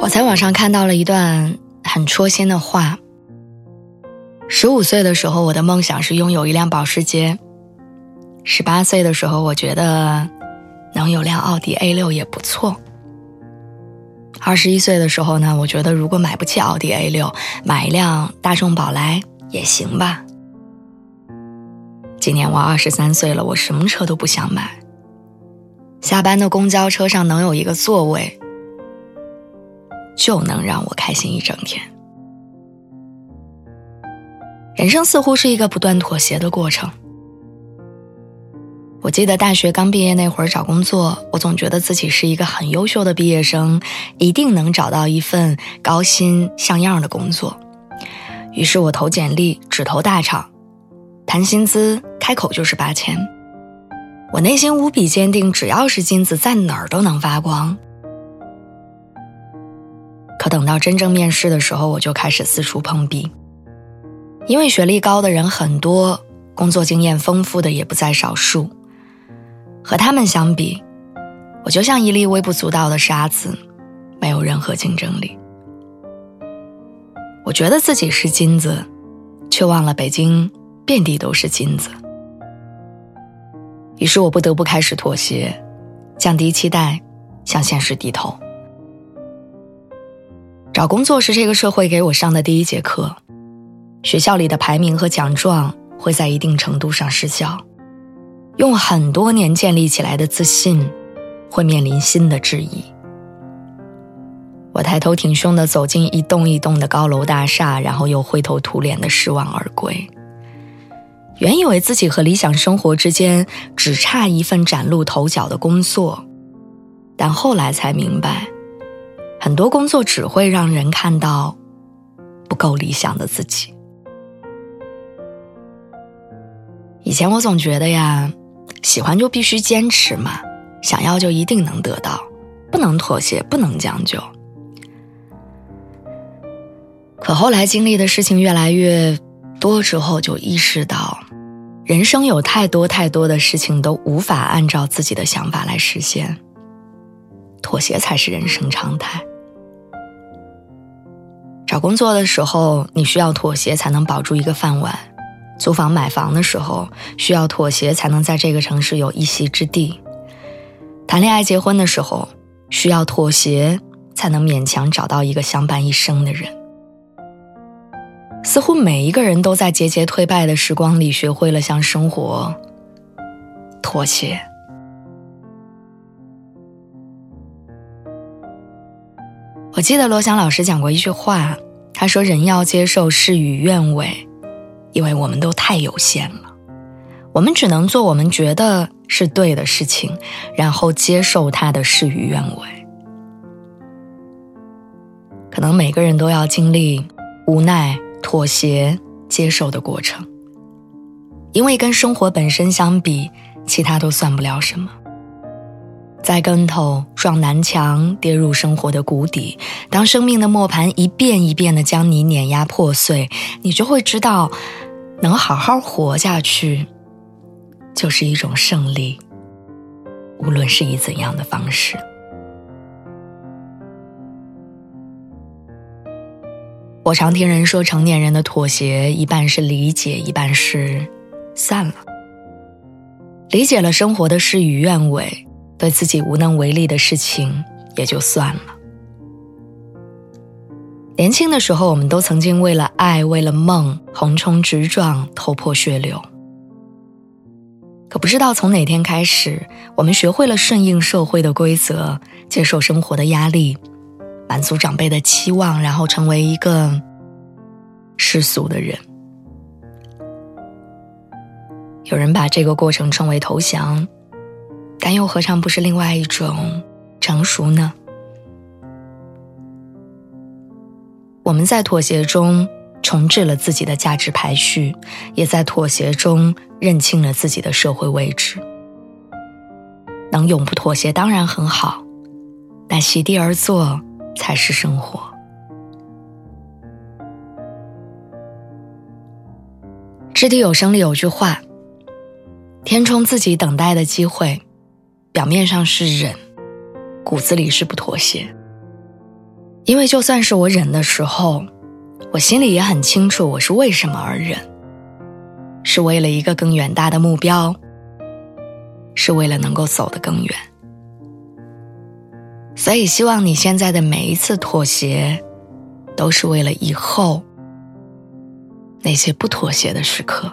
我在网上看到了一段很戳心的话。十五岁的时候，我的梦想是拥有一辆保时捷；十八岁的时候，我觉得能有辆奥迪 A 六也不错；二十一岁的时候呢，我觉得如果买不起奥迪 A 六，买一辆大众宝来也行吧。今年我二十三岁了，我什么车都不想买。下班的公交车上能有一个座位。就能让我开心一整天。人生似乎是一个不断妥协的过程。我记得大学刚毕业那会儿找工作，我总觉得自己是一个很优秀的毕业生，一定能找到一份高薪像样的工作。于是我投简历，只投大厂，谈薪资开口就是八千。我内心无比坚定，只要是金子，在哪儿都能发光。可等到真正面试的时候，我就开始四处碰壁。因为学历高的人很多，工作经验丰富的也不在少数。和他们相比，我就像一粒微不足道的沙子，没有任何竞争力。我觉得自己是金子，却忘了北京遍地都是金子。于是我不得不开始妥协，降低期待，向现实低头。找工作是这个社会给我上的第一节课，学校里的排名和奖状会在一定程度上失效，用很多年建立起来的自信，会面临新的质疑。我抬头挺胸地走进一栋一栋的高楼大厦，然后又灰头土脸的失望而归。原以为自己和理想生活之间只差一份崭露头角的工作，但后来才明白。很多工作只会让人看到不够理想的自己。以前我总觉得呀，喜欢就必须坚持嘛，想要就一定能得到，不能妥协，不能将就。可后来经历的事情越来越多之后，就意识到，人生有太多太多的事情都无法按照自己的想法来实现，妥协才是人生常态。找工作的时候，你需要妥协才能保住一个饭碗；租房买房的时候，需要妥协才能在这个城市有一席之地；谈恋爱结婚的时候，需要妥协才能勉强找到一个相伴一生的人。似乎每一个人都在节节退败的时光里，学会了向生活妥协。我记得罗翔老师讲过一句话，他说：“人要接受事与愿违，因为我们都太有限了，我们只能做我们觉得是对的事情，然后接受他的事与愿违。可能每个人都要经历无奈、妥协、接受的过程，因为跟生活本身相比，其他都算不了什么。”栽跟头、撞南墙、跌入生活的谷底，当生命的磨盘一遍一遍的将你碾压破碎，你就会知道，能好好活下去，就是一种胜利。无论是以怎样的方式，我常听人说，成年人的妥协一半是理解，一半是散了。理解了生活的事与愿违。对自己无能为力的事情也就算了。年轻的时候，我们都曾经为了爱，为了梦，横冲直撞，头破血流。可不知道从哪天开始，我们学会了顺应社会的规则，接受生活的压力，满足长辈的期望，然后成为一个世俗的人。有人把这个过程称为投降。但又何尝不是另外一种成熟呢？我们在妥协中重置了自己的价值排序，也在妥协中认清了自己的社会位置。能永不妥协当然很好，但席地而坐才是生活。掷地有声里有句话：“填充自己等待的机会，表面上是忍，骨子里是不妥协。因为就算是我忍的时候，我心里也很清楚我是为什么而忍，是为了一个更远大的目标。”是为了能够走得更远，所以希望你现在的每一次妥协，都是为了以后那些不妥协的时刻。